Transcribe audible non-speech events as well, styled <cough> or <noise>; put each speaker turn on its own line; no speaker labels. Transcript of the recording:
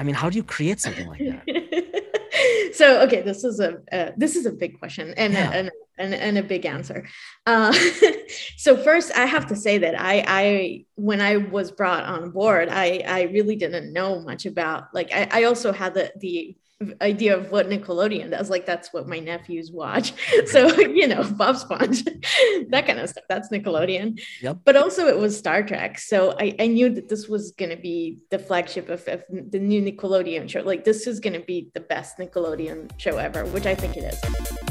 I mean, how do you create something like
that? <laughs> so okay, this is a uh, this is a big question and, yeah. and, and and a big answer. Uh, <laughs> so first, I have to say that I I when I was brought on board, I I really didn't know much about like I, I also had the the idea of what Nickelodeon does. Like that's what my nephews watch. <laughs> So, you know, Bob Sponge, <laughs> that kind of stuff. That's Nickelodeon. Yep. But also it was Star Trek. So I, I knew that this was going to be the flagship of, of, the new Nickelodeon show. Like this is going to be the best Nickelodeon show ever, which I think it is.